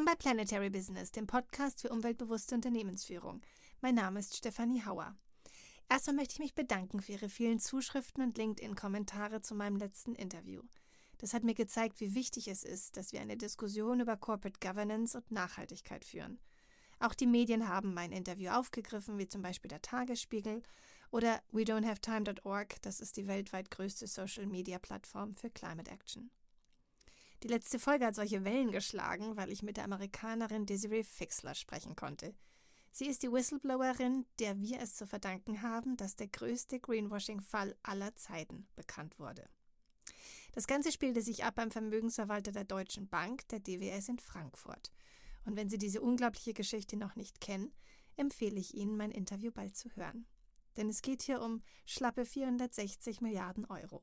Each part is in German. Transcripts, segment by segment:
Willkommen bei Planetary Business, dem Podcast für umweltbewusste Unternehmensführung. Mein Name ist Stefanie Hauer. Erstmal möchte ich mich bedanken für Ihre vielen Zuschriften und LinkedIn-Kommentare zu meinem letzten Interview. Das hat mir gezeigt, wie wichtig es ist, dass wir eine Diskussion über Corporate Governance und Nachhaltigkeit führen. Auch die Medien haben mein Interview aufgegriffen, wie zum Beispiel der Tagesspiegel oder We Don't Have Time.org, das ist die weltweit größte Social-Media-Plattform für Climate Action. Die letzte Folge hat solche Wellen geschlagen, weil ich mit der Amerikanerin Desiree Fixler sprechen konnte. Sie ist die Whistleblowerin, der wir es zu verdanken haben, dass der größte Greenwashing-Fall aller Zeiten bekannt wurde. Das Ganze spielte sich ab beim Vermögensverwalter der Deutschen Bank, der DWS in Frankfurt. Und wenn Sie diese unglaubliche Geschichte noch nicht kennen, empfehle ich Ihnen, mein Interview bald zu hören. Denn es geht hier um schlappe 460 Milliarden Euro.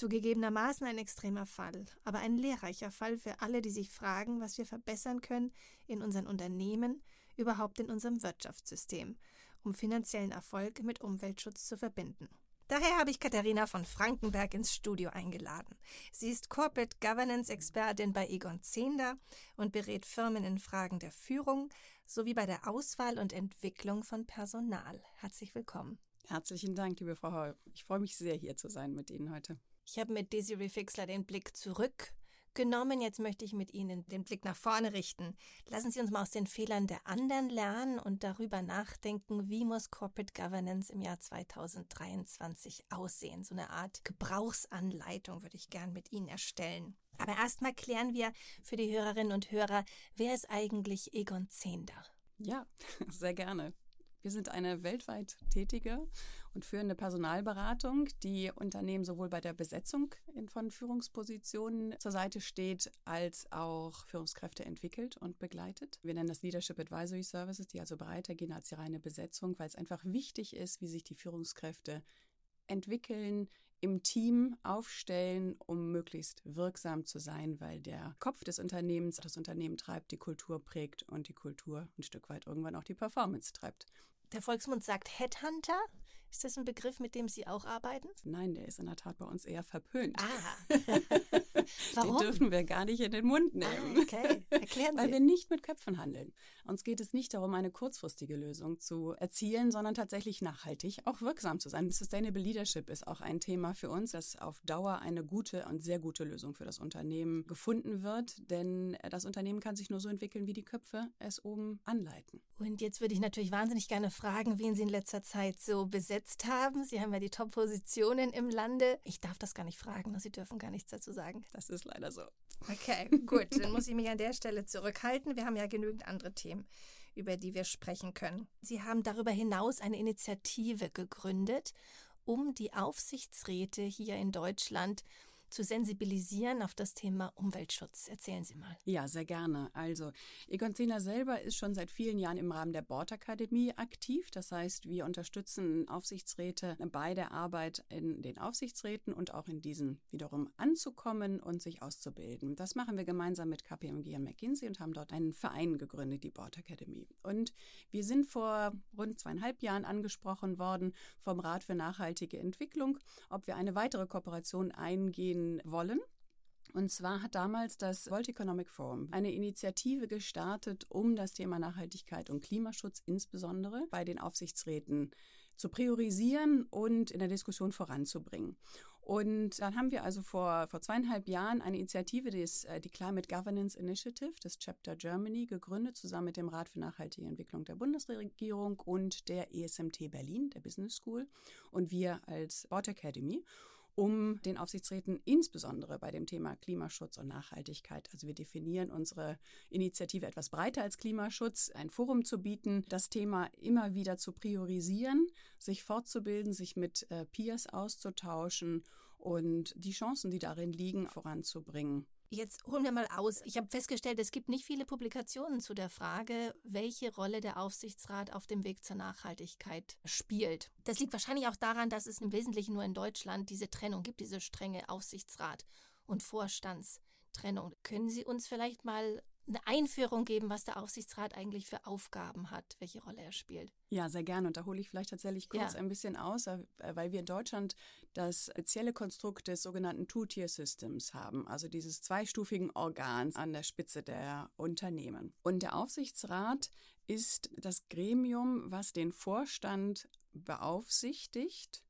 Zugegebenermaßen ein extremer Fall, aber ein lehrreicher Fall für alle, die sich fragen, was wir verbessern können in unseren Unternehmen, überhaupt in unserem Wirtschaftssystem, um finanziellen Erfolg mit Umweltschutz zu verbinden. Daher habe ich Katharina von Frankenberg ins Studio eingeladen. Sie ist Corporate Governance Expertin bei Egon Zehnder und berät Firmen in Fragen der Führung sowie bei der Auswahl und Entwicklung von Personal. Herzlich willkommen. Herzlichen Dank, liebe Frau Hau. Ich freue mich sehr, hier zu sein mit Ihnen heute. Ich habe mit Desiree Fixler den Blick zurückgenommen. Jetzt möchte ich mit Ihnen den Blick nach vorne richten. Lassen Sie uns mal aus den Fehlern der anderen lernen und darüber nachdenken, wie muss Corporate Governance im Jahr 2023 aussehen. So eine Art Gebrauchsanleitung würde ich gern mit Ihnen erstellen. Aber erstmal klären wir für die Hörerinnen und Hörer, wer ist eigentlich Egon Zehnder? Ja, sehr gerne. Wir sind eine weltweit tätige und führende Personalberatung, die Unternehmen sowohl bei der Besetzung von Führungspositionen zur Seite steht, als auch Führungskräfte entwickelt und begleitet. Wir nennen das Leadership Advisory Services, die also breiter gehen als die reine Besetzung, weil es einfach wichtig ist, wie sich die Führungskräfte entwickeln, im Team aufstellen, um möglichst wirksam zu sein, weil der Kopf des Unternehmens das Unternehmen treibt, die Kultur prägt und die Kultur ein Stück weit irgendwann auch die Performance treibt. Der Volksmund sagt Headhunter. Ist das ein Begriff, mit dem Sie auch arbeiten? Nein, der ist in der Tat bei uns eher verpönt. Ah. Warum? Den dürfen wir gar nicht in den Mund nehmen. Ah, okay, erklären Sie. Weil wir nicht mit Köpfen handeln. Uns geht es nicht darum, eine kurzfristige Lösung zu erzielen, sondern tatsächlich nachhaltig auch wirksam zu sein. Sustainable Leadership ist auch ein Thema für uns, dass auf Dauer eine gute und sehr gute Lösung für das Unternehmen gefunden wird. Denn das Unternehmen kann sich nur so entwickeln, wie die Köpfe es oben anleiten. Und jetzt würde ich natürlich wahnsinnig gerne fragen, wen Sie in letzter Zeit so besetzt besetzt haben. Sie haben ja die Top-Positionen im Lande. Ich darf das gar nicht fragen, Sie dürfen gar nichts dazu sagen. Das ist leider so. Okay, gut. Dann muss ich mich an der Stelle zurückhalten. Wir haben ja genügend andere Themen, über die wir sprechen können. Sie haben darüber hinaus eine Initiative gegründet, um die Aufsichtsräte hier in Deutschland zu sensibilisieren auf das Thema Umweltschutz. Erzählen Sie mal. Ja, sehr gerne. Also, Egon Zehner selber ist schon seit vielen Jahren im Rahmen der Bordakademie aktiv. Das heißt, wir unterstützen Aufsichtsräte bei der Arbeit in den Aufsichtsräten und auch in diesen wiederum anzukommen und sich auszubilden. Das machen wir gemeinsam mit KPMG und McKinsey und haben dort einen Verein gegründet, die Board Academy. Und wir sind vor rund zweieinhalb Jahren angesprochen worden vom Rat für nachhaltige Entwicklung, ob wir eine weitere Kooperation eingehen gehen wollen. Und zwar hat damals das World Economic Forum eine Initiative gestartet, um das Thema Nachhaltigkeit und Klimaschutz insbesondere bei den Aufsichtsräten zu priorisieren und in der Diskussion voranzubringen. Und dann haben wir also vor, vor zweieinhalb Jahren eine Initiative, die, ist, äh, die Climate Governance Initiative des Chapter Germany, gegründet, zusammen mit dem Rat für nachhaltige Entwicklung der Bundesregierung und der ESMT Berlin, der Business School, und wir als Board Academy um den Aufsichtsräten insbesondere bei dem Thema Klimaschutz und Nachhaltigkeit. Also wir definieren unsere Initiative etwas breiter als Klimaschutz, ein Forum zu bieten, das Thema immer wieder zu priorisieren, sich fortzubilden, sich mit äh, Peers auszutauschen und die Chancen, die darin liegen, voranzubringen. Jetzt holen wir mal aus. Ich habe festgestellt, es gibt nicht viele Publikationen zu der Frage, welche Rolle der Aufsichtsrat auf dem Weg zur Nachhaltigkeit spielt. Das liegt wahrscheinlich auch daran, dass es im Wesentlichen nur in Deutschland diese Trennung gibt, diese strenge Aufsichtsrat und Vorstandstrennung. Können Sie uns vielleicht mal eine Einführung geben, was der Aufsichtsrat eigentlich für Aufgaben hat, welche Rolle er spielt. Ja, sehr gerne. Und da hole ich vielleicht tatsächlich kurz ja. ein bisschen aus, äh, weil wir in Deutschland das spezielle Konstrukt des sogenannten Two-Tier-Systems haben, also dieses zweistufigen Organs an der Spitze der Unternehmen. Und der Aufsichtsrat ist das Gremium, was den Vorstand beaufsichtigt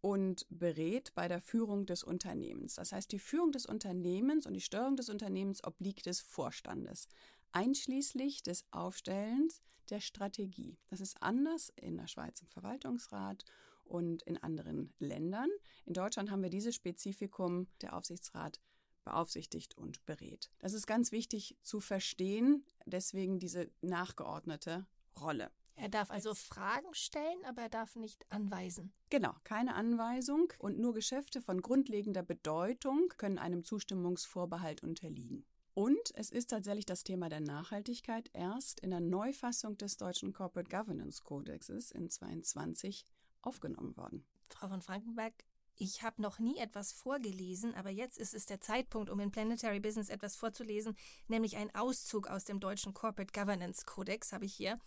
und berät bei der Führung des Unternehmens. Das heißt, die Führung des Unternehmens und die Steuerung des Unternehmens obliegt des Vorstandes, einschließlich des Aufstellens der Strategie. Das ist anders in der Schweiz im Verwaltungsrat und in anderen Ländern. In Deutschland haben wir dieses Spezifikum, der Aufsichtsrat beaufsichtigt und berät. Das ist ganz wichtig zu verstehen, deswegen diese nachgeordnete Rolle. Er darf also Fragen stellen, aber er darf nicht anweisen. Genau, keine Anweisung und nur Geschäfte von grundlegender Bedeutung können einem Zustimmungsvorbehalt unterliegen. Und es ist tatsächlich das Thema der Nachhaltigkeit erst in der Neufassung des deutschen Corporate Governance Codexes in 22 aufgenommen worden. Frau von Frankenberg, ich habe noch nie etwas vorgelesen, aber jetzt ist es der Zeitpunkt, um in Planetary Business etwas vorzulesen, nämlich ein Auszug aus dem deutschen Corporate Governance Codex habe ich hier.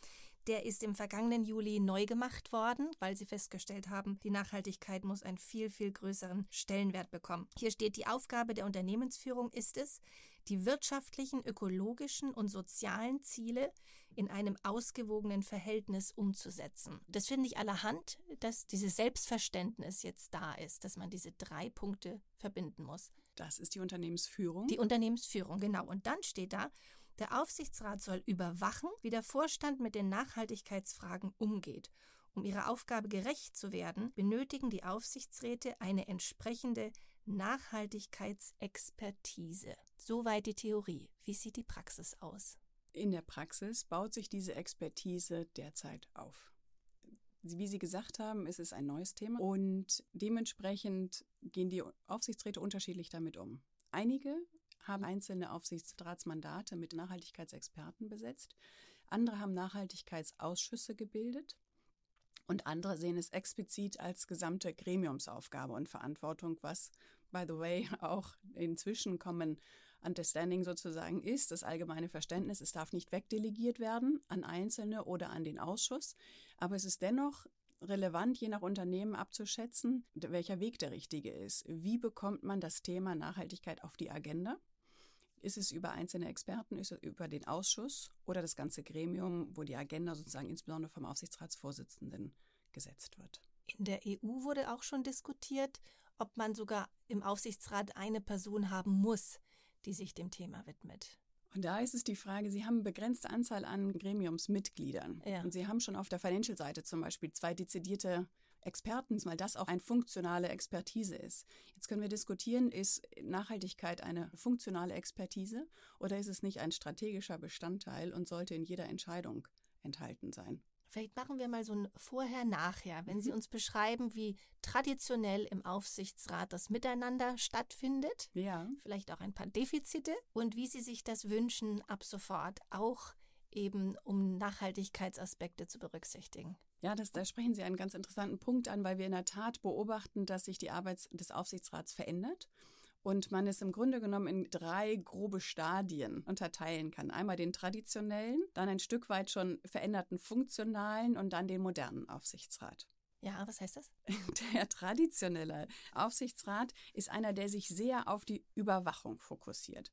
Der ist im vergangenen Juli neu gemacht worden, weil sie festgestellt haben, die Nachhaltigkeit muss einen viel, viel größeren Stellenwert bekommen. Hier steht, die Aufgabe der Unternehmensführung ist es, die wirtschaftlichen, ökologischen und sozialen Ziele in einem ausgewogenen Verhältnis umzusetzen. Das finde ich allerhand, dass dieses Selbstverständnis jetzt da ist, dass man diese drei Punkte verbinden muss. Das ist die Unternehmensführung. Die Unternehmensführung, genau. Und dann steht da, der Aufsichtsrat soll überwachen, wie der Vorstand mit den Nachhaltigkeitsfragen umgeht. Um ihrer Aufgabe gerecht zu werden, benötigen die Aufsichtsräte eine entsprechende Nachhaltigkeitsexpertise. Soweit die Theorie. Wie sieht die Praxis aus? In der Praxis baut sich diese Expertise derzeit auf. Wie Sie gesagt haben, ist es ein neues Thema und dementsprechend gehen die Aufsichtsräte unterschiedlich damit um. Einige haben einzelne Aufsichtsratsmandate mit Nachhaltigkeitsexperten besetzt. Andere haben Nachhaltigkeitsausschüsse gebildet. Und andere sehen es explizit als gesamte Gremiumsaufgabe und Verantwortung, was, by the way, auch inzwischen kommen Understanding sozusagen ist, das allgemeine Verständnis. Es darf nicht wegdelegiert werden an Einzelne oder an den Ausschuss. Aber es ist dennoch relevant, je nach Unternehmen abzuschätzen, welcher Weg der richtige ist. Wie bekommt man das Thema Nachhaltigkeit auf die Agenda? Ist es über einzelne Experten, ist es über den Ausschuss oder das ganze Gremium, wo die Agenda sozusagen insbesondere vom Aufsichtsratsvorsitzenden gesetzt wird? In der EU wurde auch schon diskutiert, ob man sogar im Aufsichtsrat eine Person haben muss, die sich dem Thema widmet. Und da ist es die Frage, Sie haben eine begrenzte Anzahl an Gremiumsmitgliedern. Ja. Und Sie haben schon auf der Financial-Seite zum Beispiel zwei dezidierte Experten, weil das auch eine funktionale Expertise ist. Jetzt können wir diskutieren, ist Nachhaltigkeit eine funktionale Expertise oder ist es nicht ein strategischer Bestandteil und sollte in jeder Entscheidung enthalten sein? Vielleicht machen wir mal so ein Vorher-Nachher, wenn Sie mhm. uns beschreiben, wie traditionell im Aufsichtsrat das Miteinander stattfindet. Ja. Vielleicht auch ein paar Defizite und wie Sie sich das wünschen ab sofort, auch eben um Nachhaltigkeitsaspekte zu berücksichtigen. Ja, das, da sprechen Sie einen ganz interessanten Punkt an, weil wir in der Tat beobachten, dass sich die Arbeit des Aufsichtsrats verändert und man es im Grunde genommen in drei grobe Stadien unterteilen kann. Einmal den traditionellen, dann ein Stück weit schon veränderten funktionalen und dann den modernen Aufsichtsrat. Ja, was heißt das? Der traditionelle Aufsichtsrat ist einer, der sich sehr auf die Überwachung fokussiert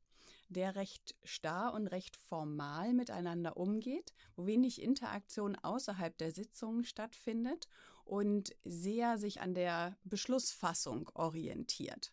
der recht starr und recht formal miteinander umgeht, wo wenig Interaktion außerhalb der Sitzungen stattfindet und sehr sich an der Beschlussfassung orientiert.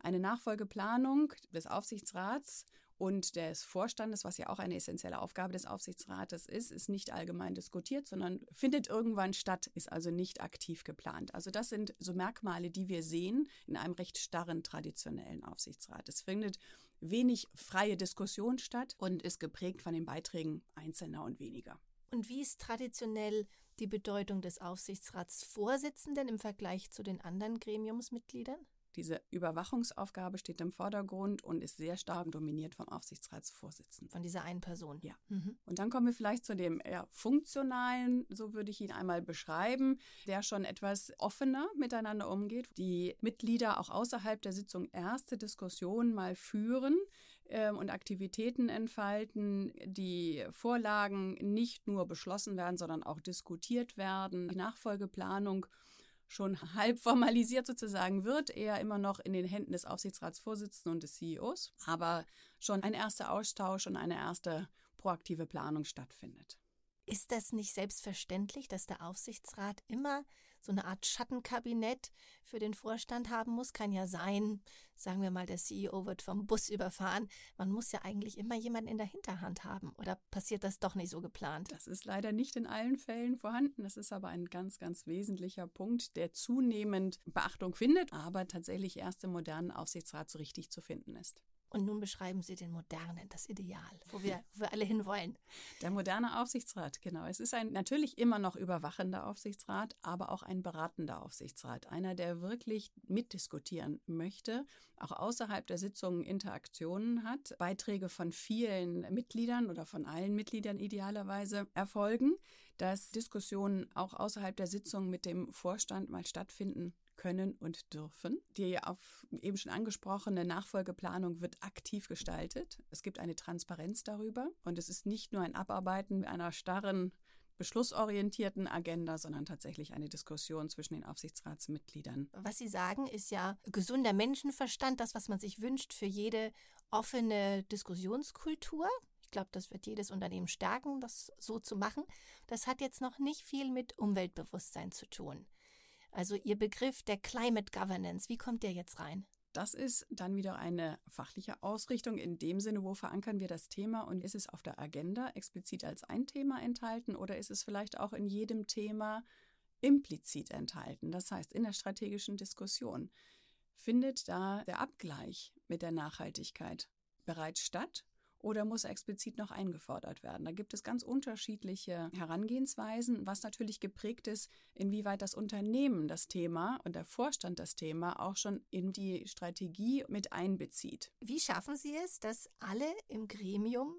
Eine Nachfolgeplanung des Aufsichtsrats und des Vorstandes, was ja auch eine essentielle Aufgabe des Aufsichtsrates ist, ist nicht allgemein diskutiert, sondern findet irgendwann statt, ist also nicht aktiv geplant. Also das sind so Merkmale, die wir sehen in einem recht starren traditionellen Aufsichtsrat. Es findet wenig freie Diskussion statt und ist geprägt von den Beiträgen Einzelner und weniger. Und wie ist traditionell die Bedeutung des Aufsichtsratsvorsitzenden im Vergleich zu den anderen Gremiumsmitgliedern? Diese Überwachungsaufgabe steht im Vordergrund und ist sehr stark dominiert vom Aufsichtsratsvorsitzenden. Von dieser einen Person. Ja. Mhm. Und dann kommen wir vielleicht zu dem eher funktionalen, so würde ich ihn einmal beschreiben, der schon etwas offener miteinander umgeht. Die Mitglieder auch außerhalb der Sitzung erste Diskussionen mal führen ähm, und Aktivitäten entfalten, die Vorlagen nicht nur beschlossen werden, sondern auch diskutiert werden. Die Nachfolgeplanung schon halb formalisiert sozusagen wird, eher immer noch in den Händen des Aufsichtsratsvorsitzenden und des CEOs, aber schon ein erster Austausch und eine erste proaktive Planung stattfindet. Ist das nicht selbstverständlich, dass der Aufsichtsrat immer so eine Art Schattenkabinett für den Vorstand haben muss? Kann ja sein, sagen wir mal, der CEO wird vom Bus überfahren. Man muss ja eigentlich immer jemanden in der Hinterhand haben. Oder passiert das doch nicht so geplant? Das ist leider nicht in allen Fällen vorhanden. Das ist aber ein ganz, ganz wesentlicher Punkt, der zunehmend Beachtung findet, aber tatsächlich erst im modernen Aufsichtsrat so richtig zu finden ist. Und nun beschreiben Sie den modernen, das Ideal, wo wir, wo wir alle hinwollen. Der moderne Aufsichtsrat, genau. Es ist ein natürlich immer noch überwachender Aufsichtsrat, aber auch ein beratender Aufsichtsrat. Einer, der wirklich mitdiskutieren möchte, auch außerhalb der Sitzungen Interaktionen hat, Beiträge von vielen Mitgliedern oder von allen Mitgliedern idealerweise erfolgen, dass Diskussionen auch außerhalb der Sitzung mit dem Vorstand mal stattfinden können und dürfen. Die auf eben schon angesprochene Nachfolgeplanung wird aktiv gestaltet. Es gibt eine Transparenz darüber und es ist nicht nur ein Abarbeiten einer starren beschlussorientierten Agenda, sondern tatsächlich eine Diskussion zwischen den Aufsichtsratsmitgliedern. Was Sie sagen, ist ja gesunder Menschenverstand, das, was man sich wünscht für jede offene Diskussionskultur. Ich glaube, das wird jedes Unternehmen stärken, das so zu machen. Das hat jetzt noch nicht viel mit Umweltbewusstsein zu tun. Also Ihr Begriff der Climate Governance, wie kommt der jetzt rein? Das ist dann wieder eine fachliche Ausrichtung in dem Sinne, wo verankern wir das Thema und ist es auf der Agenda explizit als ein Thema enthalten oder ist es vielleicht auch in jedem Thema implizit enthalten? Das heißt, in der strategischen Diskussion findet da der Abgleich mit der Nachhaltigkeit bereits statt oder muss explizit noch eingefordert werden? Da gibt es ganz unterschiedliche Herangehensweisen, was natürlich geprägt ist, inwieweit das Unternehmen das Thema und der Vorstand das Thema auch schon in die Strategie mit einbezieht. Wie schaffen Sie es, dass alle im Gremium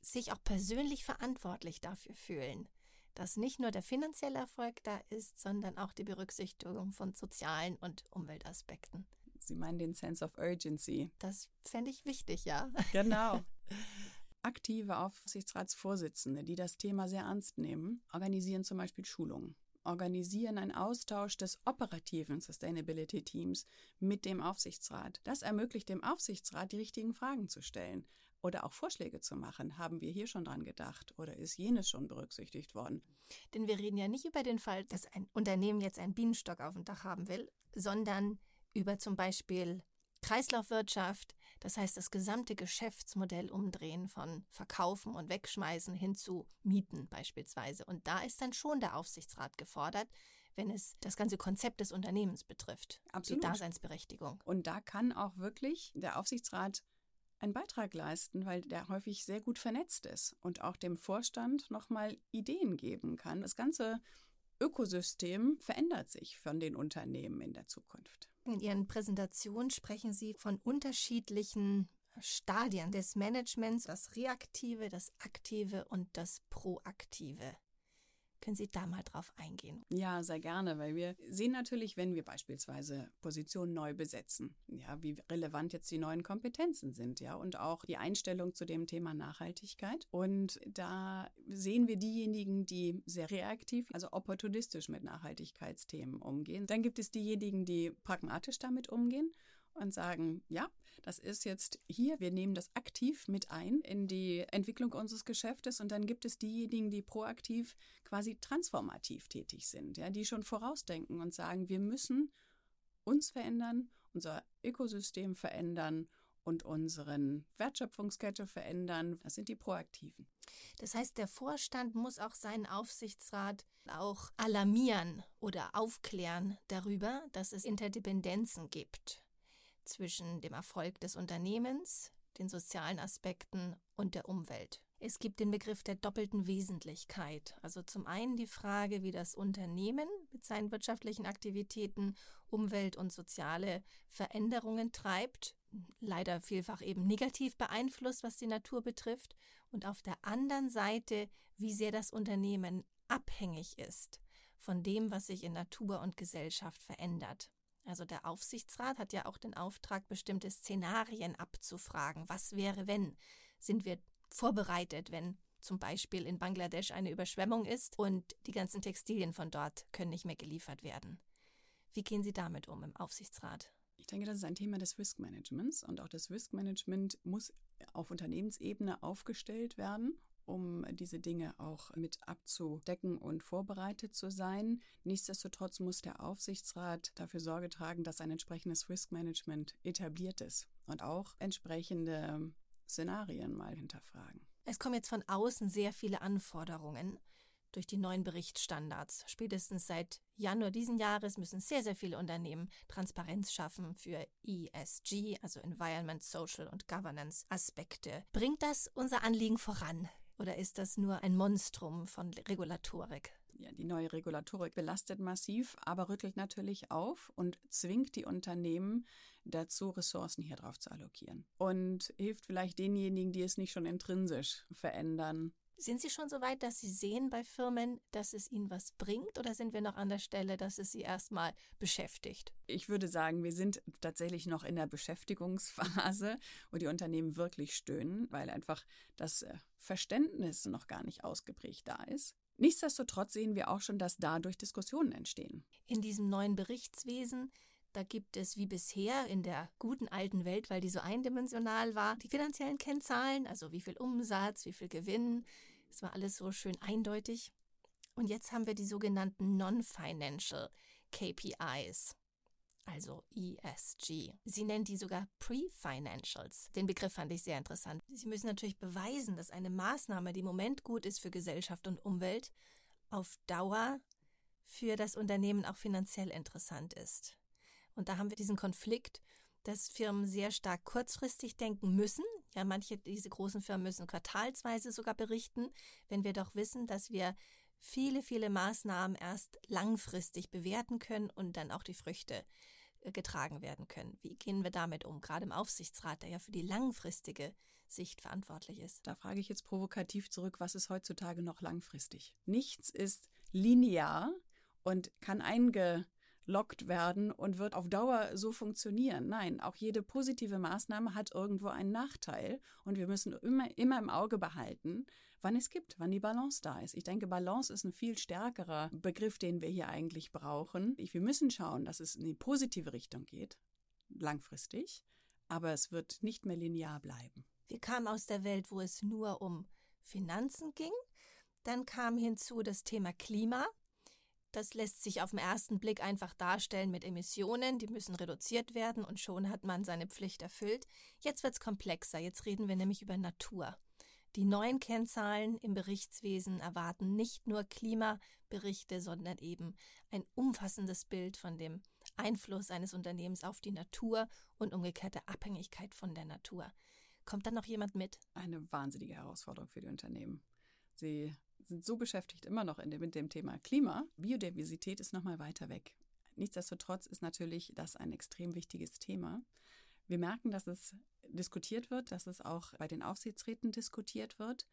sich auch persönlich verantwortlich dafür fühlen? dass nicht nur der finanzielle Erfolg da ist, sondern auch die Berücksichtigung von sozialen und Umweltaspekten. Sie meinen den Sense of Urgency. Das fände ich wichtig, ja. Genau. Aktive Aufsichtsratsvorsitzende, die das Thema sehr ernst nehmen, organisieren zum Beispiel Schulungen organisieren einen Austausch des operativen Sustainability Teams mit dem Aufsichtsrat. Das ermöglicht dem Aufsichtsrat, die richtigen Fragen zu stellen oder auch Vorschläge zu machen. Haben wir hier schon dran gedacht oder ist jenes schon berücksichtigt worden? Denn wir reden ja nicht über den Fall, dass ein Unternehmen jetzt einen Bienenstock auf dem Dach haben will, sondern über zum Beispiel Kreislaufwirtschaft, das heißt das gesamte Geschäftsmodell umdrehen von Verkaufen und Wegschmeißen hin zu Mieten beispielsweise. Und da ist dann schon der Aufsichtsrat gefordert, wenn es das ganze Konzept des Unternehmens betrifft, Absolut. die Daseinsberechtigung. Und da kann auch wirklich der Aufsichtsrat einen Beitrag leisten, weil der häufig sehr gut vernetzt ist und auch dem Vorstand nochmal Ideen geben kann. Das ganze Ökosystem verändert sich von den Unternehmen in der Zukunft. In Ihren Präsentationen sprechen Sie von unterschiedlichen Stadien des Managements, das Reaktive, das Aktive und das Proaktive. Können Sie da mal drauf eingehen? Ja, sehr gerne, weil wir sehen natürlich, wenn wir beispielsweise Positionen neu besetzen, ja, wie relevant jetzt die neuen Kompetenzen sind, ja, und auch die Einstellung zu dem Thema Nachhaltigkeit. Und da sehen wir diejenigen, die sehr reaktiv, also opportunistisch mit Nachhaltigkeitsthemen umgehen. Dann gibt es diejenigen, die pragmatisch damit umgehen und sagen, ja, das ist jetzt hier, wir nehmen das aktiv mit ein in die Entwicklung unseres Geschäftes und dann gibt es diejenigen, die proaktiv quasi transformativ tätig sind, ja, die schon vorausdenken und sagen, wir müssen uns verändern, unser Ökosystem verändern und unseren Wertschöpfungskette verändern. Das sind die Proaktiven. Das heißt, der Vorstand muss auch seinen Aufsichtsrat auch alarmieren oder aufklären darüber, dass es Interdependenzen gibt zwischen dem Erfolg des Unternehmens, den sozialen Aspekten und der Umwelt. Es gibt den Begriff der doppelten Wesentlichkeit. Also zum einen die Frage, wie das Unternehmen mit seinen wirtschaftlichen Aktivitäten Umwelt- und soziale Veränderungen treibt, leider vielfach eben negativ beeinflusst, was die Natur betrifft. Und auf der anderen Seite, wie sehr das Unternehmen abhängig ist von dem, was sich in Natur und Gesellschaft verändert. Also der Aufsichtsrat hat ja auch den Auftrag, bestimmte Szenarien abzufragen. Was wäre, wenn? Sind wir vorbereitet, wenn zum Beispiel in Bangladesch eine Überschwemmung ist und die ganzen Textilien von dort können nicht mehr geliefert werden. Wie gehen Sie damit um im Aufsichtsrat? Ich denke, das ist ein Thema des Risk Managements und auch das Risk Management muss auf Unternehmensebene aufgestellt werden um diese Dinge auch mit abzudecken und vorbereitet zu sein. Nichtsdestotrotz muss der Aufsichtsrat dafür Sorge tragen, dass ein entsprechendes Risk Management etabliert ist und auch entsprechende Szenarien mal hinterfragen. Es kommen jetzt von außen sehr viele Anforderungen durch die neuen Berichtsstandards. Spätestens seit Januar diesen Jahres müssen sehr, sehr viele Unternehmen Transparenz schaffen für ESG, also Environment, Social und Governance Aspekte. Bringt das unser Anliegen voran? Oder ist das nur ein Monstrum von Regulatorik? Ja, die neue Regulatorik belastet massiv, aber rüttelt natürlich auf und zwingt die Unternehmen dazu, Ressourcen hier drauf zu allokieren. Und hilft vielleicht denjenigen, die es nicht schon intrinsisch verändern, sind Sie schon so weit, dass Sie sehen bei Firmen, dass es ihnen was bringt oder sind wir noch an der Stelle, dass es Sie erstmal beschäftigt? Ich würde sagen, wir sind tatsächlich noch in der Beschäftigungsphase, wo die Unternehmen wirklich stöhnen, weil einfach das äh, Verständnis noch gar nicht ausgeprägt da ist. Nichtsdestotrotz sehen wir auch schon, dass dadurch Diskussionen entstehen. In diesem neuen Berichtswesen da gibt es wie bisher in der guten alten Welt, weil die so eindimensional war, die finanziellen Kennzahlen, also wie viel Umsatz, wie viel Gewinn. Es war alles so schön eindeutig. Und jetzt haben wir die sogenannten Non-Financial KPIs, also ESG. Sie nennt die sogar Pre-Financials. Den Begriff fand ich sehr interessant. Sie müssen natürlich beweisen, dass eine Maßnahme, die im Moment gut ist für Gesellschaft und Umwelt, auf Dauer für das Unternehmen auch finanziell interessant ist. Und da haben wir diesen Konflikt, dass Firmen sehr stark kurzfristig denken müssen. Ja, manche diese großen Firmen müssen quartalsweise sogar berichten, wenn wir doch wissen, dass wir viele, viele Maßnahmen erst langfristig bewerten können und dann auch die Früchte äh, getragen werden können. Wie gehen wir damit um? Gerade im Aufsichtsrat, der ja für die langfristige Sicht verantwortlich ist. Da frage ich jetzt provokativ zurück, was ist heutzutage noch langfristig? Nichts ist linear und kann einge lockt werden und wird auf Dauer so funktionieren. Nein, auch jede positive Maßnahme hat irgendwo einen Nachteil und wir müssen immer, immer im Auge behalten, wann es gibt, wann die Balance da ist. Ich denke, Balance ist ein viel stärkerer Begriff, den wir hier eigentlich brauchen. Wir müssen schauen, dass es in die positive Richtung geht, langfristig, aber es wird nicht mehr linear bleiben. Wir kamen aus der Welt, wo es nur um Finanzen ging. Dann kam hinzu das Thema Klima. Das lässt sich auf den ersten Blick einfach darstellen mit Emissionen, die müssen reduziert werden und schon hat man seine Pflicht erfüllt. Jetzt wird es komplexer, jetzt reden wir nämlich über Natur. Die neuen Kennzahlen im Berichtswesen erwarten nicht nur Klimaberichte, sondern eben ein umfassendes Bild von dem Einfluss eines Unternehmens auf die Natur und umgekehrte Abhängigkeit von der Natur. Kommt da noch jemand mit? Eine wahnsinnige Herausforderung für die Unternehmen. Sie sind so beschäftigt immer noch dem, mit dem Thema Klima. Biodiversität ist noch mal weiter weg. Nichtsdestotrotz ist natürlich das ein extrem wichtiges Thema. Wir merken, dass es diskutiert wird, dass es auch bei den Aufsichtsräten diskutiert wird.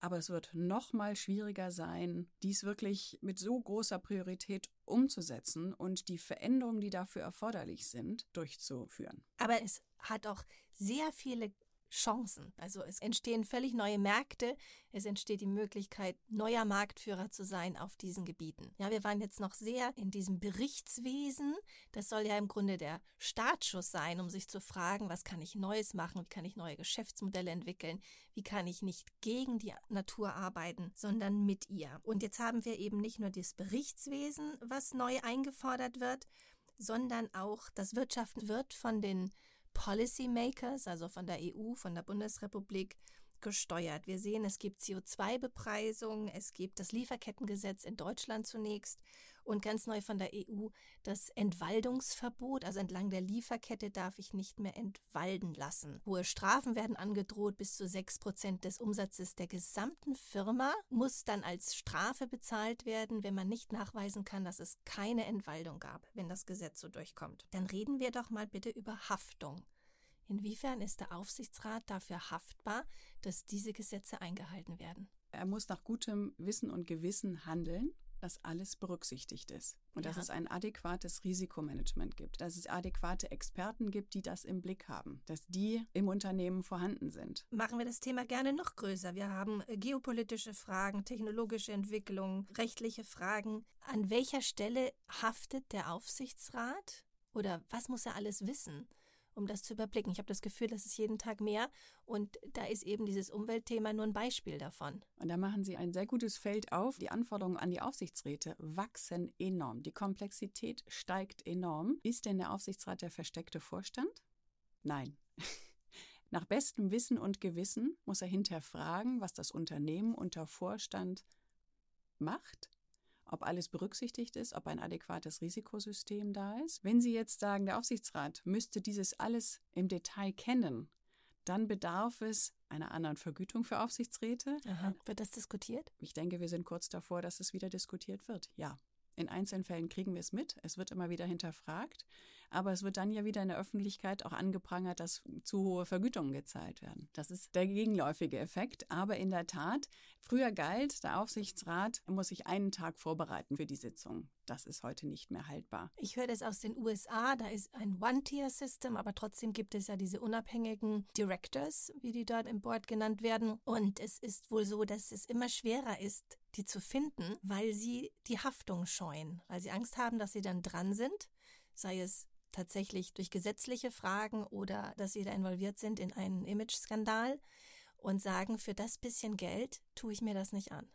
Aber es wird noch mal schwieriger sein, dies wirklich mit so großer Priorität umzusetzen und die Veränderungen, die dafür erforderlich sind, durchzuführen. Aber es hat auch sehr viele Chancen. Also es entstehen völlig neue Märkte, es entsteht die Möglichkeit, neuer Marktführer zu sein auf diesen Gebieten. Ja, wir waren jetzt noch sehr in diesem Berichtswesen. Das soll ja im Grunde der Startschuss sein, um sich zu fragen, was kann ich Neues machen, wie kann ich neue Geschäftsmodelle entwickeln, wie kann ich nicht gegen die Natur arbeiten, sondern mit ihr. Und jetzt haben wir eben nicht nur das Berichtswesen, was neu eingefordert wird, sondern auch das Wirtschaften wird von den Policymakers, also von der EU, von der Bundesrepublik, gesteuert. Wir sehen, es gibt CO2-Bepreisung, es gibt das Lieferkettengesetz in Deutschland zunächst und ganz neu von der EU das Entwaldungsverbot. Also entlang der Lieferkette darf ich nicht mehr entwalden lassen. Hohe Strafen werden angedroht. Bis zu sechs Prozent des Umsatzes der gesamten Firma muss dann als Strafe bezahlt werden, wenn man nicht nachweisen kann, dass es keine Entwaldung gab, wenn das Gesetz so durchkommt. Dann reden wir doch mal bitte über Haftung. Inwiefern ist der Aufsichtsrat dafür haftbar, dass diese Gesetze eingehalten werden? Er muss nach gutem Wissen und Gewissen handeln dass alles berücksichtigt ist und ja. dass es ein adäquates Risikomanagement gibt, dass es adäquate Experten gibt, die das im Blick haben, dass die im Unternehmen vorhanden sind. Machen wir das Thema gerne noch größer. Wir haben äh, geopolitische Fragen, technologische Entwicklung, rechtliche Fragen. An welcher Stelle haftet der Aufsichtsrat? Oder was muss er alles wissen? Um das zu überblicken. Ich habe das Gefühl, das ist jeden Tag mehr und da ist eben dieses Umweltthema nur ein Beispiel davon. Und da machen Sie ein sehr gutes Feld auf. Die Anforderungen an die Aufsichtsräte wachsen enorm. Die Komplexität steigt enorm. Ist denn der Aufsichtsrat der versteckte Vorstand? Nein. Nach bestem Wissen und Gewissen muss er hinterfragen, was das Unternehmen unter Vorstand macht ob alles berücksichtigt ist, ob ein adäquates Risikosystem da ist. Wenn Sie jetzt sagen, der Aufsichtsrat müsste dieses alles im Detail kennen, dann bedarf es einer anderen Vergütung für Aufsichtsräte. Aha. Wird das diskutiert? Ich denke, wir sind kurz davor, dass es wieder diskutiert wird. Ja. In einzelnen Fällen kriegen wir es mit. Es wird immer wieder hinterfragt. Aber es wird dann ja wieder in der Öffentlichkeit auch angeprangert, dass zu hohe Vergütungen gezahlt werden. Das ist der gegenläufige Effekt. Aber in der Tat, früher galt, der Aufsichtsrat muss sich einen Tag vorbereiten für die Sitzung. Das ist heute nicht mehr haltbar. Ich höre das aus den USA, da ist ein One-Tier-System, aber trotzdem gibt es ja diese unabhängigen Directors, wie die dort im Board genannt werden. Und es ist wohl so, dass es immer schwerer ist, die zu finden, weil sie die Haftung scheuen, weil sie Angst haben, dass sie dann dran sind, sei es tatsächlich durch gesetzliche Fragen oder dass sie da involviert sind in einen Image-Skandal und sagen, für das bisschen Geld tue ich mir das nicht an.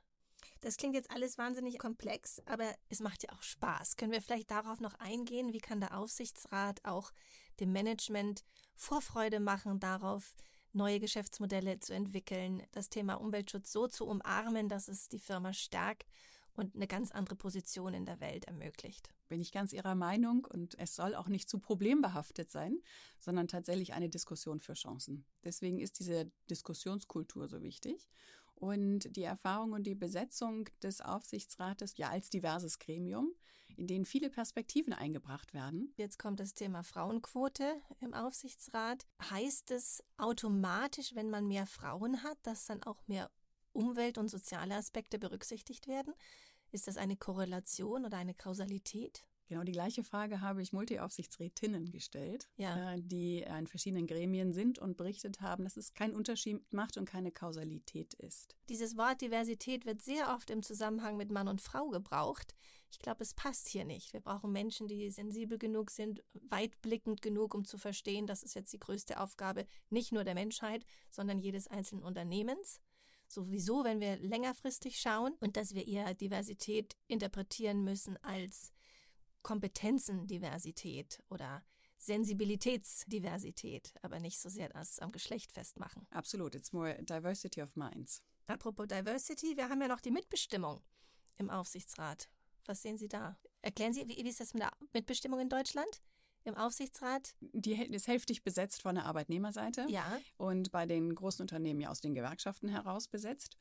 Das klingt jetzt alles wahnsinnig komplex, aber es macht ja auch Spaß. Können wir vielleicht darauf noch eingehen? Wie kann der Aufsichtsrat auch dem Management Vorfreude machen darauf, neue Geschäftsmodelle zu entwickeln, das Thema Umweltschutz so zu umarmen, dass es die Firma stärkt und eine ganz andere Position in der Welt ermöglicht. Bin ich ganz Ihrer Meinung und es soll auch nicht zu problembehaftet sein, sondern tatsächlich eine Diskussion für Chancen. Deswegen ist diese Diskussionskultur so wichtig und die Erfahrung und die Besetzung des Aufsichtsrates ja als diverses Gremium, in denen viele Perspektiven eingebracht werden. Jetzt kommt das Thema Frauenquote im Aufsichtsrat. Heißt es automatisch, wenn man mehr Frauen hat, dass dann auch mehr Umwelt- und soziale Aspekte berücksichtigt werden? Ist das eine Korrelation oder eine Kausalität? Genau die gleiche Frage habe ich Multiaufsichtsrätinnen gestellt, ja. Äh, die in verschiedenen Gremien sind und berichtet haben, dass es keinen Unterschied macht und keine Kausalität ist. Dieses Wort Diversität wird sehr oft im Zusammenhang mit Mann und Frau gebraucht. Ich glaube, es passt hier nicht. Wir brauchen Menschen, die sensibel genug sind, weitblickend genug, um zu verstehen, das ist jetzt die größte Aufgabe nicht nur der Menschheit, sondern jedes einzelnen Unternehmens sowieso, wenn wir längerfristig schauen und dass wir eher Diversität interpretieren müssen als Kompetenzendiversität oder Sensibilitätsdiversität, aber nicht so sehr das am Geschlecht festmachen. Absolut, it's more diversity of minds. Apropos Diversity, wir haben ja noch die Mitbestimmung im Aufsichtsrat. Was sehen Sie da? Erklären Sie, wie, wie ist das mit der Mitbestimmung in Deutschland? im Aufsichtsrat? Die ist hälftig besetzt von der Arbeitnehmerseite ja. und bei den großen Unternehmen ja aus den Gewerkschaften heraus besetzt.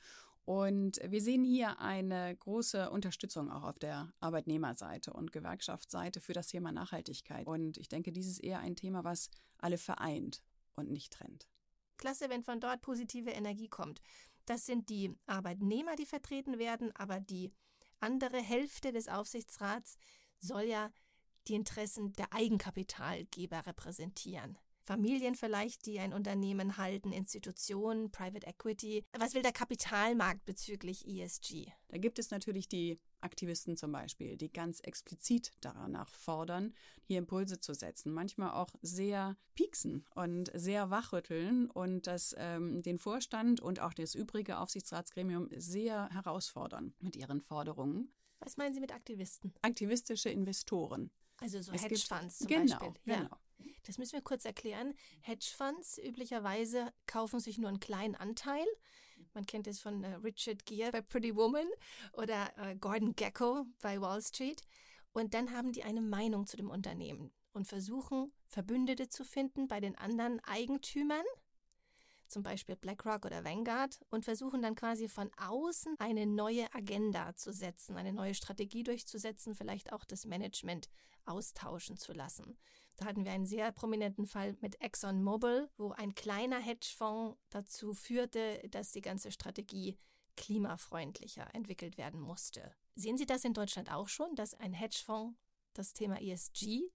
Und wir sehen hier eine große Unterstützung auch auf der Arbeitnehmerseite und Gewerkschaftsseite für das Thema Nachhaltigkeit. Und ich denke, dies ist eher ein Thema, was alle vereint und nicht trennt. Klasse, wenn von dort positive Energie kommt. Das sind die Arbeitnehmer, die vertreten werden, aber die andere Hälfte des Aufsichtsrats soll ja die Interessen der Eigenkapitalgeber repräsentieren. Familien vielleicht, die ein Unternehmen halten, Institutionen, Private Equity. Was will der Kapitalmarkt bezüglich ESG? Da gibt es natürlich die Aktivisten zum Beispiel, die ganz explizit danach fordern, hier Impulse zu setzen, manchmal auch sehr pieksen und sehr wachrütteln und das ähm, den Vorstand und auch das übrige Aufsichtsratsgremium sehr herausfordern mit ihren Forderungen. Was meinen Sie mit Aktivisten? Aktivistische Investoren. Also so Hedgefonds zum genau, Beispiel. Ja. Genau. Das müssen wir kurz erklären. Hedgefonds üblicherweise kaufen sich nur einen kleinen Anteil. Man kennt es von äh, Richard Gere bei Pretty Woman oder äh, Gordon Gecko bei Wall Street. Und dann haben die eine Meinung zu dem Unternehmen und versuchen, Verbündete zu finden bei den anderen Eigentümern zum Beispiel BlackRock oder Vanguard, und versuchen dann quasi von außen eine neue Agenda zu setzen, eine neue Strategie durchzusetzen, vielleicht auch das Management austauschen zu lassen. Da hatten wir einen sehr prominenten Fall mit ExxonMobil, wo ein kleiner Hedgefonds dazu führte, dass die ganze Strategie klimafreundlicher entwickelt werden musste. Sehen Sie das in Deutschland auch schon, dass ein Hedgefonds das Thema ESG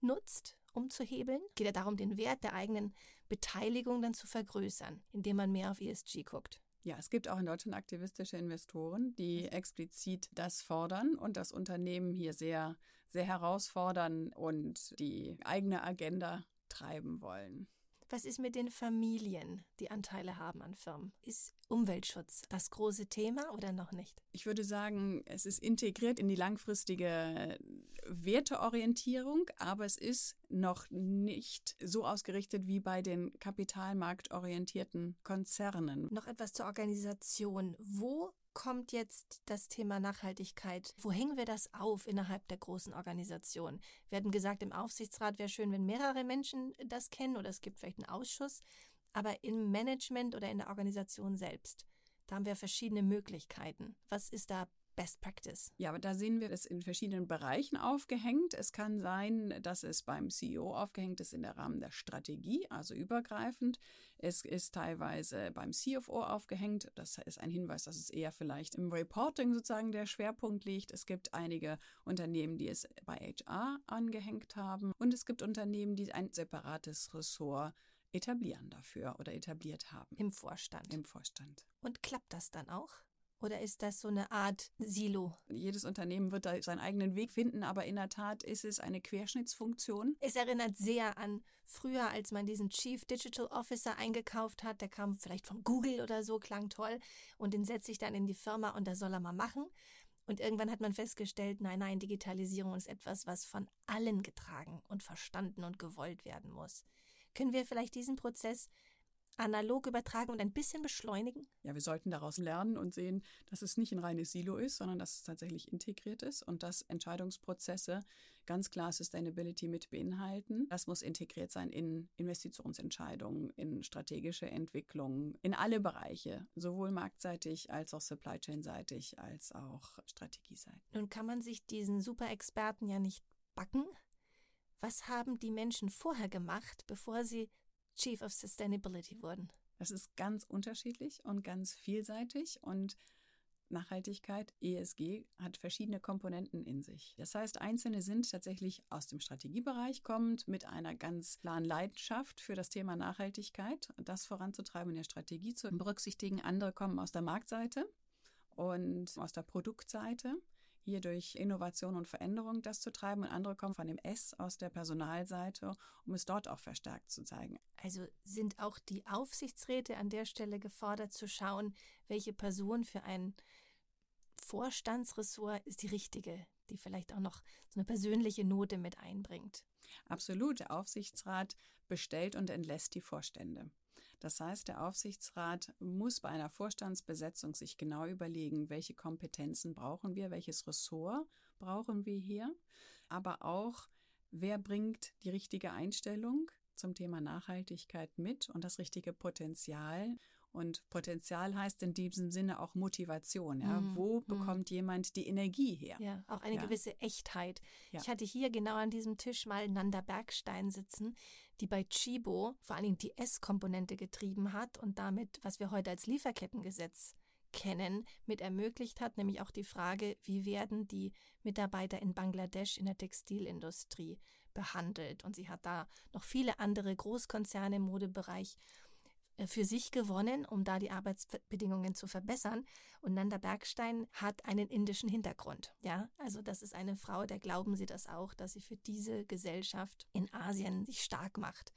nutzt, um zu hebeln? Geht ja darum, den Wert der eigenen Beteiligung dann zu vergrößern, indem man mehr auf ESG guckt. Ja, es gibt auch in Deutschland aktivistische Investoren, die explizit das fordern und das Unternehmen hier sehr, sehr herausfordern und die eigene Agenda treiben wollen. Was ist mit den Familien, die Anteile haben an Firmen? Ist Umweltschutz das große Thema oder noch nicht? Ich würde sagen, es ist integriert in die langfristige Werteorientierung, aber es ist noch nicht so ausgerichtet wie bei den kapitalmarktorientierten Konzernen. Noch etwas zur Organisation. Wo kommt jetzt das Thema Nachhaltigkeit? Wo hängen wir das auf innerhalb der großen Organisation? Wir hatten gesagt, im Aufsichtsrat wäre schön, wenn mehrere Menschen das kennen oder es gibt vielleicht einen Ausschuss. Aber im Management oder in der Organisation selbst, da haben wir verschiedene Möglichkeiten. Was ist da Best Practice. Ja, aber da sehen wir es in verschiedenen Bereichen aufgehängt. Es kann sein, dass es beim CEO aufgehängt ist in der Rahmen der Strategie, also übergreifend. Es ist teilweise beim CFO aufgehängt. Das ist ein Hinweis, dass es eher vielleicht im Reporting sozusagen der Schwerpunkt liegt. Es gibt einige Unternehmen, die es bei HR angehängt haben. Und es gibt Unternehmen, die ein separates Ressort etablieren dafür oder etabliert haben. Im Vorstand. Im Vorstand. Und klappt das dann auch? Oder ist das so eine Art Silo? Jedes Unternehmen wird da seinen eigenen Weg finden, aber in der Tat ist es eine Querschnittsfunktion. Es erinnert sehr an früher, als man diesen Chief Digital Officer eingekauft hat. Der kam vielleicht von Google oder so, klang toll. Und den setze ich dann in die Firma und da soll er mal machen. Und irgendwann hat man festgestellt, nein, nein, Digitalisierung ist etwas, was von allen getragen und verstanden und gewollt werden muss. Können wir vielleicht diesen Prozess analog übertragen und ein bisschen beschleunigen? Ja, wir sollten daraus lernen und sehen, dass es nicht ein reines Silo ist, sondern dass es tatsächlich integriert ist und dass Entscheidungsprozesse ganz klar Sustainability mit beinhalten. Das muss integriert sein in Investitionsentscheidungen, in strategische Entwicklungen, in alle Bereiche, sowohl marktseitig als auch supply chain seitig als auch strategieseitig. Nun kann man sich diesen Superexperten ja nicht backen. Was haben die Menschen vorher gemacht, bevor sie Chief of Sustainability wurden? Das ist ganz unterschiedlich und ganz vielseitig und Nachhaltigkeit, ESG, hat verschiedene Komponenten in sich. Das heißt, einzelne sind tatsächlich aus dem Strategiebereich kommend mit einer ganz klaren Leidenschaft für das Thema Nachhaltigkeit, das voranzutreiben in der Strategie zu berücksichtigen. Andere kommen aus der Marktseite und aus der Produktseite hier durch Innovation und Veränderung das zu treiben und andere kommen von dem S aus der Personalseite, um es dort auch verstärkt zu zeigen. Also sind auch die Aufsichtsräte an der Stelle gefordert zu schauen, welche Person für ein Vorstandsressort ist die richtige, die vielleicht auch noch so eine persönliche Note mit einbringt. Absolut. Der Aufsichtsrat bestellt und entlässt die Vorstände. Das heißt, der Aufsichtsrat muss bei einer Vorstandsbesetzung sich genau überlegen, welche Kompetenzen brauchen wir, welches Ressort brauchen wir hier, aber auch, wer bringt die richtige Einstellung zum Thema Nachhaltigkeit mit und das richtige Potenzial und Potenzial heißt in diesem Sinne auch Motivation. Ja? Mhm. Wo mhm. bekommt mhm. jemand die Energie her? Ja, auch eine ja. gewisse Echtheit. Ja. Ich hatte hier genau an diesem Tisch mal Nanda Bergstein sitzen, die bei Chibo vor allen Dingen die S-Komponente getrieben hat und damit, was wir heute als Lieferkettengesetz kennen, mit ermöglicht hat, nämlich auch die Frage, wie werden die Mitarbeiter in Bangladesch in der Textilindustrie behandelt. Und sie hat da noch viele andere Großkonzerne im Modebereich für sich gewonnen, um da die Arbeitsbedingungen zu verbessern. Und Nanda Bergstein hat einen indischen Hintergrund. Ja, also das ist eine Frau, der glauben Sie das auch, dass sie für diese Gesellschaft in Asien sich stark macht.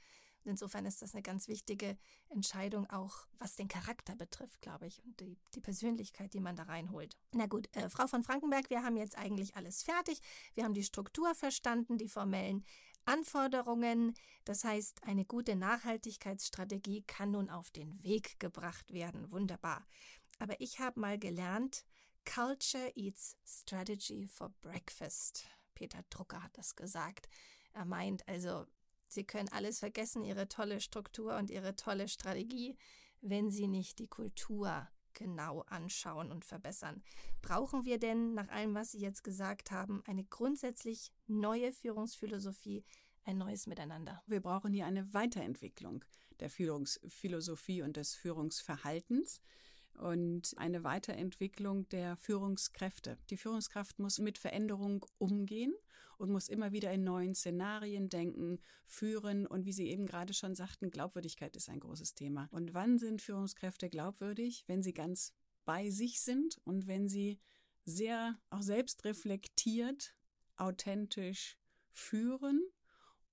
Und insofern ist das eine ganz wichtige Entscheidung, auch was den Charakter betrifft, glaube ich, und die, die Persönlichkeit, die man da reinholt. Na gut, äh, Frau von Frankenberg, wir haben jetzt eigentlich alles fertig. Wir haben die Struktur verstanden, die formellen Anforderungen, das heißt, eine gute Nachhaltigkeitsstrategie kann nun auf den Weg gebracht werden. Wunderbar. Aber ich habe mal gelernt, Culture eats strategy for breakfast. Peter Drucker hat das gesagt. Er meint also, Sie können alles vergessen, Ihre tolle Struktur und Ihre tolle Strategie, wenn Sie nicht die Kultur genau anschauen und verbessern. Brauchen wir denn, nach allem, was Sie jetzt gesagt haben, eine grundsätzlich neue Führungsphilosophie, ein neues Miteinander? Wir brauchen hier eine Weiterentwicklung der Führungsphilosophie und des Führungsverhaltens und eine Weiterentwicklung der Führungskräfte. Die Führungskraft muss mit Veränderung umgehen und muss immer wieder in neuen Szenarien denken, führen. Und wie Sie eben gerade schon sagten, Glaubwürdigkeit ist ein großes Thema. Und wann sind Führungskräfte glaubwürdig? Wenn sie ganz bei sich sind und wenn sie sehr auch selbst reflektiert, authentisch führen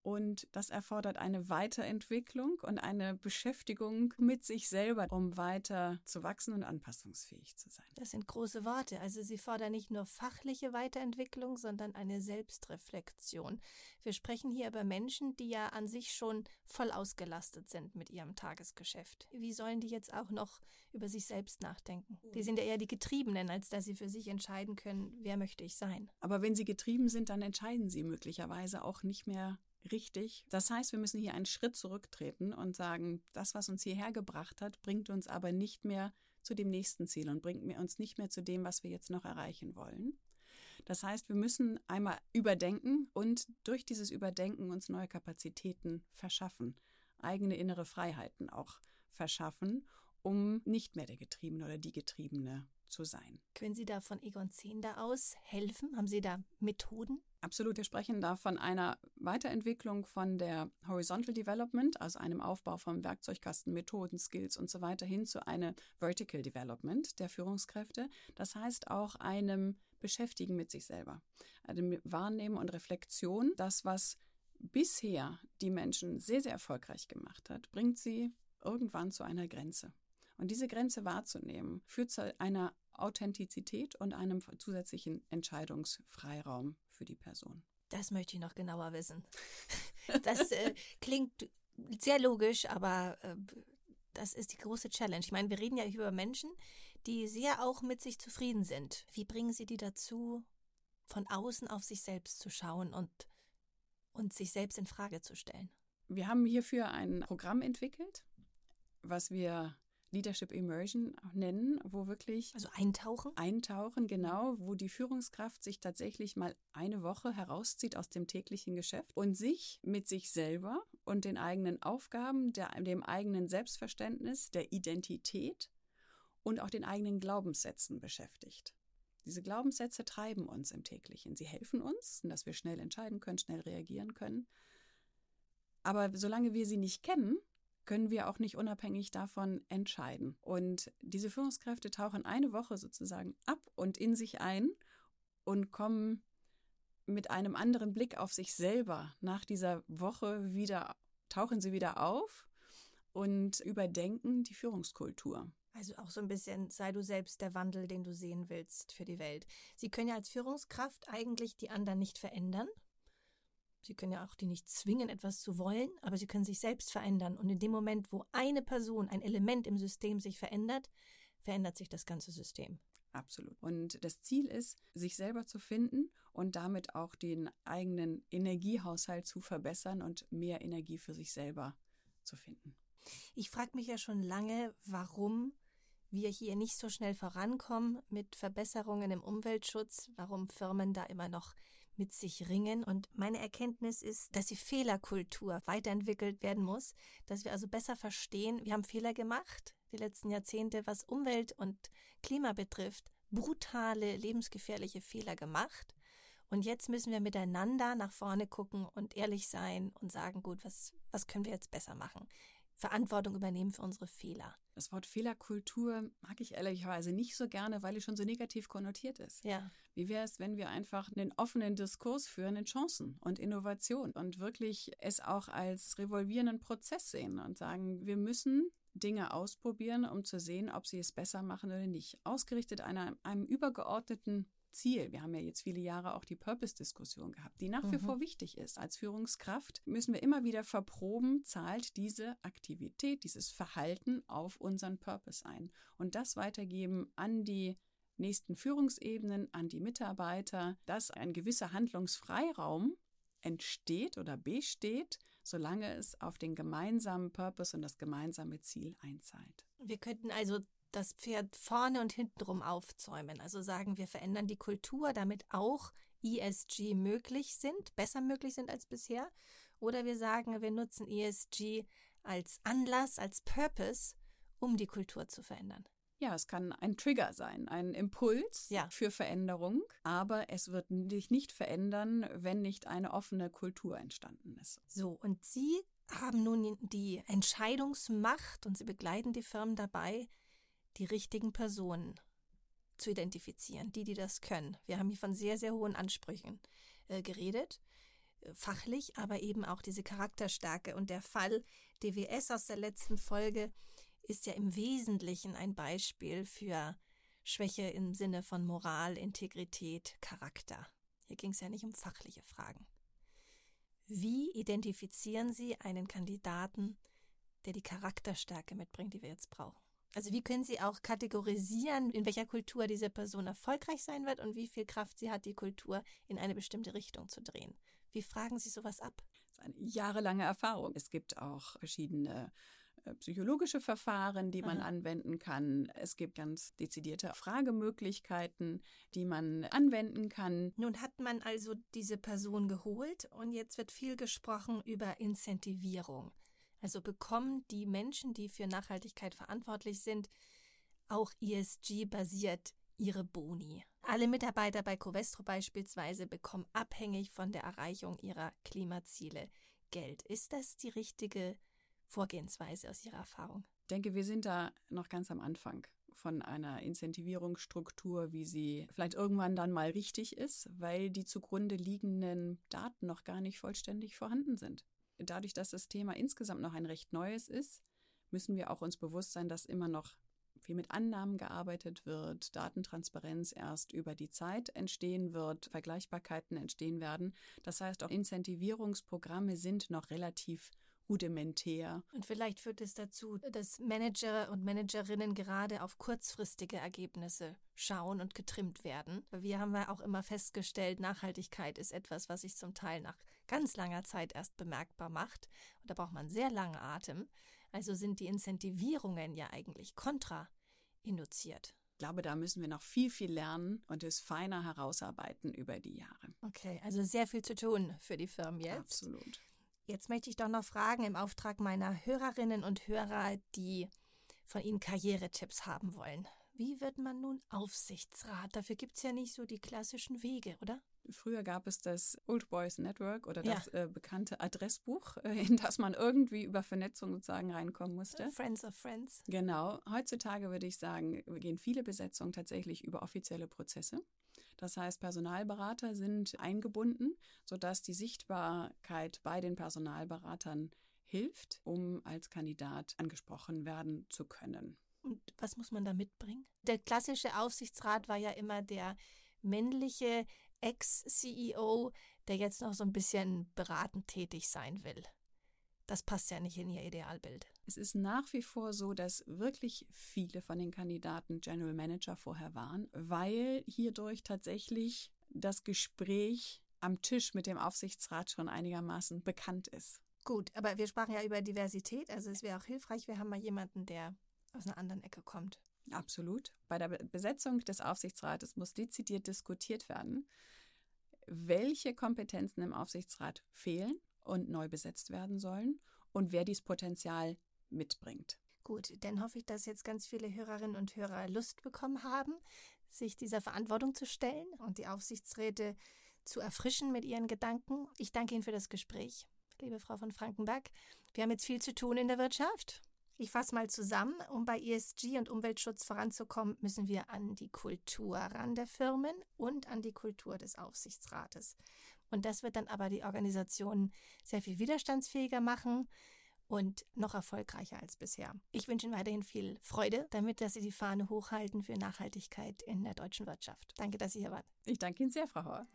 und das erfordert eine Weiterentwicklung und eine Beschäftigung mit sich selber, um weiter zu wachsen und anpassungsfähig zu sein. Das sind große Worte. Also Sie fordern nicht nur fachliche Weiterentwicklung, sondern eine Selbstreflexion. Wir sprechen hier über Menschen, die ja an sich schon voll ausgelastet sind mit ihrem Tagesgeschäft. Wie sollen die jetzt auch noch über sich selbst nachdenken? Die sind ja eher die Getriebenen, als dass sie für sich entscheiden können, wer möchte ich sein. Aber wenn sie getrieben sind, dann entscheiden sie möglicherweise auch nicht mehr richtig. Das heißt, wir müssen hier einen Schritt zurücktreten und sagen, das, was uns hierher gebracht hat, bringt uns aber nicht mehr zu dem nächsten Ziel und bringt uns nicht mehr zu dem, was wir jetzt noch erreichen wollen. Das heißt, wir müssen einmal überdenken und durch dieses Überdenken uns neue Kapazitäten verschaffen, eigene innere Freiheiten auch verschaffen, um nicht mehr der Getriebene oder die Getriebene zu sein. Können Sie da von Egon Zehnder aus helfen? Haben Sie da Methoden? Absolut, wir sprechen da von einer Weiterentwicklung von der Horizontal Development, also einem Aufbau von Werkzeugkasten, Methoden, Skills und so weiter hin zu einem Vertical Development der Führungskräfte. Das heißt auch einem Beschäftigen mit sich selber, einem Wahrnehmen und Reflexion. Das, was bisher die Menschen sehr, sehr erfolgreich gemacht hat, bringt sie irgendwann zu einer Grenze. Und diese Grenze wahrzunehmen, führt zu einer Authentizität und einem zusätzlichen Entscheidungsfreiraum für die Person. Das möchte ich noch genauer wissen. Das äh, klingt sehr logisch, aber äh, das ist die große Challenge. Ich meine, wir reden ja über Menschen, die sehr auch mit sich zufrieden sind. Wie bringen Sie die dazu, von außen auf sich selbst zu schauen und, und sich selbst in Frage zu stellen? Wir haben hierfür ein Programm entwickelt, was wir Leadership Immersion nennen, wo wirklich. Also eintauchen? Eintauchen, genau, wo die Führungskraft sich tatsächlich mal eine Woche herauszieht aus dem täglichen Geschäft und sich mit sich selber und den eigenen Aufgaben, der, dem eigenen Selbstverständnis, der Identität und auch den eigenen Glaubenssätzen beschäftigt. Diese Glaubenssätze treiben uns im täglichen. Sie helfen uns, dass wir schnell entscheiden können, schnell reagieren können. Aber solange wir sie nicht kennen, können wir auch nicht unabhängig davon entscheiden. Und diese Führungskräfte tauchen eine Woche sozusagen ab und in sich ein und kommen mit einem anderen Blick auf sich selber nach dieser Woche wieder, tauchen sie wieder auf und überdenken die Führungskultur. Also auch so ein bisschen, sei du selbst der Wandel, den du sehen willst für die Welt. Sie können ja als Führungskraft eigentlich die anderen nicht verändern. Sie können ja auch die nicht zwingen, etwas zu wollen, aber sie können sich selbst verändern. Und in dem Moment, wo eine Person, ein Element im System sich verändert, verändert sich das ganze System. Absolut. Und das Ziel ist, sich selber zu finden und damit auch den eigenen Energiehaushalt zu verbessern und mehr Energie für sich selber zu finden. Ich frage mich ja schon lange, warum wir hier nicht so schnell vorankommen mit Verbesserungen im Umweltschutz, warum Firmen da immer noch mit sich ringen. Und meine Erkenntnis ist, dass die Fehlerkultur weiterentwickelt werden muss, dass wir also besser verstehen, wir haben Fehler gemacht, die letzten Jahrzehnte, was Umwelt und Klima betrifft, brutale, lebensgefährliche Fehler gemacht. Und jetzt müssen wir miteinander nach vorne gucken und ehrlich sein und sagen, gut, was, was können wir jetzt besser machen? Verantwortung übernehmen für unsere Fehler. Das Wort Fehlerkultur mag ich ehrlicherweise nicht so gerne, weil es schon so negativ konnotiert ist. Ja. Wie wäre es, wenn wir einfach einen offenen Diskurs führen in Chancen und Innovation und wirklich es auch als revolvierenden Prozess sehen und sagen, wir müssen Dinge ausprobieren, um zu sehen, ob sie es besser machen oder nicht. Ausgerichtet einer, einem übergeordneten Ziel. Wir haben ja jetzt viele Jahre auch die Purpose-Diskussion gehabt, die nach mhm. wie vor wichtig ist. Als Führungskraft müssen wir immer wieder verproben, zahlt diese Aktivität, dieses Verhalten auf unseren Purpose ein. Und das weitergeben an die nächsten Führungsebenen, an die Mitarbeiter, dass ein gewisser Handlungsfreiraum entsteht oder besteht, solange es auf den gemeinsamen Purpose und das gemeinsame Ziel einzahlt. Wir könnten also das Pferd vorne und hintenrum aufzäumen. Also sagen, wir verändern die Kultur, damit auch ESG möglich sind, besser möglich sind als bisher. Oder wir sagen, wir nutzen ESG als Anlass, als Purpose, um die Kultur zu verändern. Ja, es kann ein Trigger sein, ein Impuls ja. für Veränderung, aber es wird sich nicht verändern, wenn nicht eine offene Kultur entstanden ist. So, und Sie haben nun die Entscheidungsmacht und Sie begleiten die Firmen dabei, die richtigen Personen zu identifizieren, die, die das können. Wir haben hier von sehr, sehr hohen Ansprüchen äh, geredet, äh, fachlich, aber eben auch diese Charakterstärke. Und der Fall DWS aus der letzten Folge ist ja im Wesentlichen ein Beispiel für Schwäche im Sinne von Moral, Integrität, Charakter. Hier ging es ja nicht um fachliche Fragen. Wie identifizieren Sie einen Kandidaten, der die Charakterstärke mitbringt, die wir jetzt brauchen? Also wie können Sie auch kategorisieren, in welcher Kultur diese Person erfolgreich sein wird und wie viel Kraft sie hat, die Kultur in eine bestimmte Richtung zu drehen? Wie fragen Sie sowas ab? Das ist eine jahrelange Erfahrung. Es gibt auch verschiedene äh, psychologische Verfahren, die man Aha. anwenden kann. Es gibt ganz dezidierte Fragemöglichkeiten, die man anwenden kann. Nun hat man also diese Person geholt und jetzt wird viel gesprochen über Incentivierung. Also bekommen die Menschen, die für Nachhaltigkeit verantwortlich sind, auch ESG-basiert ihre Boni. Alle Mitarbeiter bei Covestro beispielsweise bekommen abhängig von der Erreichung ihrer Klimaziele Geld. Ist das die richtige Vorgehensweise aus Ihrer Erfahrung? Ich denke, wir sind da noch ganz am Anfang von einer Incentivierungsstruktur, wie sie vielleicht irgendwann dann mal richtig ist, weil die zugrunde liegenden Daten noch gar nicht vollständig vorhanden sind dadurch, dass das Thema insgesamt noch ein recht neues ist, müssen wir auch uns bewusst sein, dass immer noch viel mit Annahmen gearbeitet wird, Datentransparenz erst über die Zeit entstehen wird, Vergleichbarkeiten entstehen werden. Das heißt, auch Incentivierungsprogramme sind noch relativ rudimentär. Und vielleicht führt es dazu, dass Manager und Managerinnen gerade auf kurzfristige Ergebnisse schauen und getrimmt werden. Wir haben ja auch immer festgestellt, Nachhaltigkeit ist etwas, was sich zum Teil nach ganz langer Zeit erst bemerkbar macht. Und da braucht man sehr langen Atem. Also sind die Incentivierungen ja eigentlich kontrainduziert. Ich glaube, da müssen wir noch viel, viel lernen und es feiner herausarbeiten über die Jahre. Okay, also sehr viel zu tun für die Firmen jetzt. Absolut. Jetzt möchte ich doch noch fragen im Auftrag meiner Hörerinnen und Hörer, die von Ihnen Karrieretipps haben wollen. Wie wird man nun Aufsichtsrat? Dafür gibt es ja nicht so die klassischen Wege, oder? Früher gab es das Old Boys Network oder das ja. äh, bekannte Adressbuch, äh, in das man irgendwie über Vernetzung sozusagen reinkommen musste. Friends of Friends. Genau. Heutzutage würde ich sagen, gehen viele Besetzungen tatsächlich über offizielle Prozesse. Das heißt, Personalberater sind eingebunden, sodass die Sichtbarkeit bei den Personalberatern hilft, um als Kandidat angesprochen werden zu können. Und was muss man da mitbringen? Der klassische Aufsichtsrat war ja immer der männliche Ex-CEO, der jetzt noch so ein bisschen beratend tätig sein will. Das passt ja nicht in ihr Idealbild. Es ist nach wie vor so, dass wirklich viele von den Kandidaten General Manager vorher waren, weil hierdurch tatsächlich das Gespräch am Tisch mit dem Aufsichtsrat schon einigermaßen bekannt ist. Gut, aber wir sprachen ja über Diversität, also es wäre auch hilfreich, wir haben mal jemanden, der aus einer anderen Ecke kommt. Absolut. Bei der Besetzung des Aufsichtsrates muss dezidiert diskutiert werden, welche Kompetenzen im Aufsichtsrat fehlen und neu besetzt werden sollen und wer dieses Potenzial mitbringt. Gut, dann hoffe ich, dass jetzt ganz viele Hörerinnen und Hörer Lust bekommen haben, sich dieser Verantwortung zu stellen und die Aufsichtsräte zu erfrischen mit ihren Gedanken. Ich danke Ihnen für das Gespräch, liebe Frau von Frankenberg. Wir haben jetzt viel zu tun in der Wirtschaft. Ich fasse mal zusammen, um bei ESG und Umweltschutz voranzukommen, müssen wir an die Kultur ran der Firmen und an die Kultur des Aufsichtsrates. Und das wird dann aber die Organisation sehr viel widerstandsfähiger machen und noch erfolgreicher als bisher. Ich wünsche Ihnen weiterhin viel Freude, damit dass Sie die Fahne hochhalten für Nachhaltigkeit in der deutschen Wirtschaft. Danke, dass Sie hier waren. Ich danke Ihnen sehr, Frau Hauer.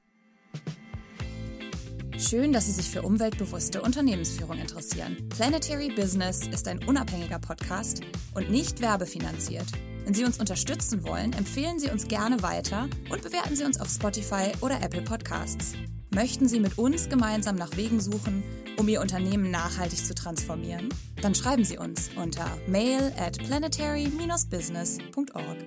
Schön, dass Sie sich für umweltbewusste Unternehmensführung interessieren. Planetary Business ist ein unabhängiger Podcast und nicht werbefinanziert. Wenn Sie uns unterstützen wollen, empfehlen Sie uns gerne weiter und bewerten Sie uns auf Spotify oder Apple Podcasts. Möchten Sie mit uns gemeinsam nach Wegen suchen, um Ihr Unternehmen nachhaltig zu transformieren? Dann schreiben Sie uns unter mail at planetary-business.org.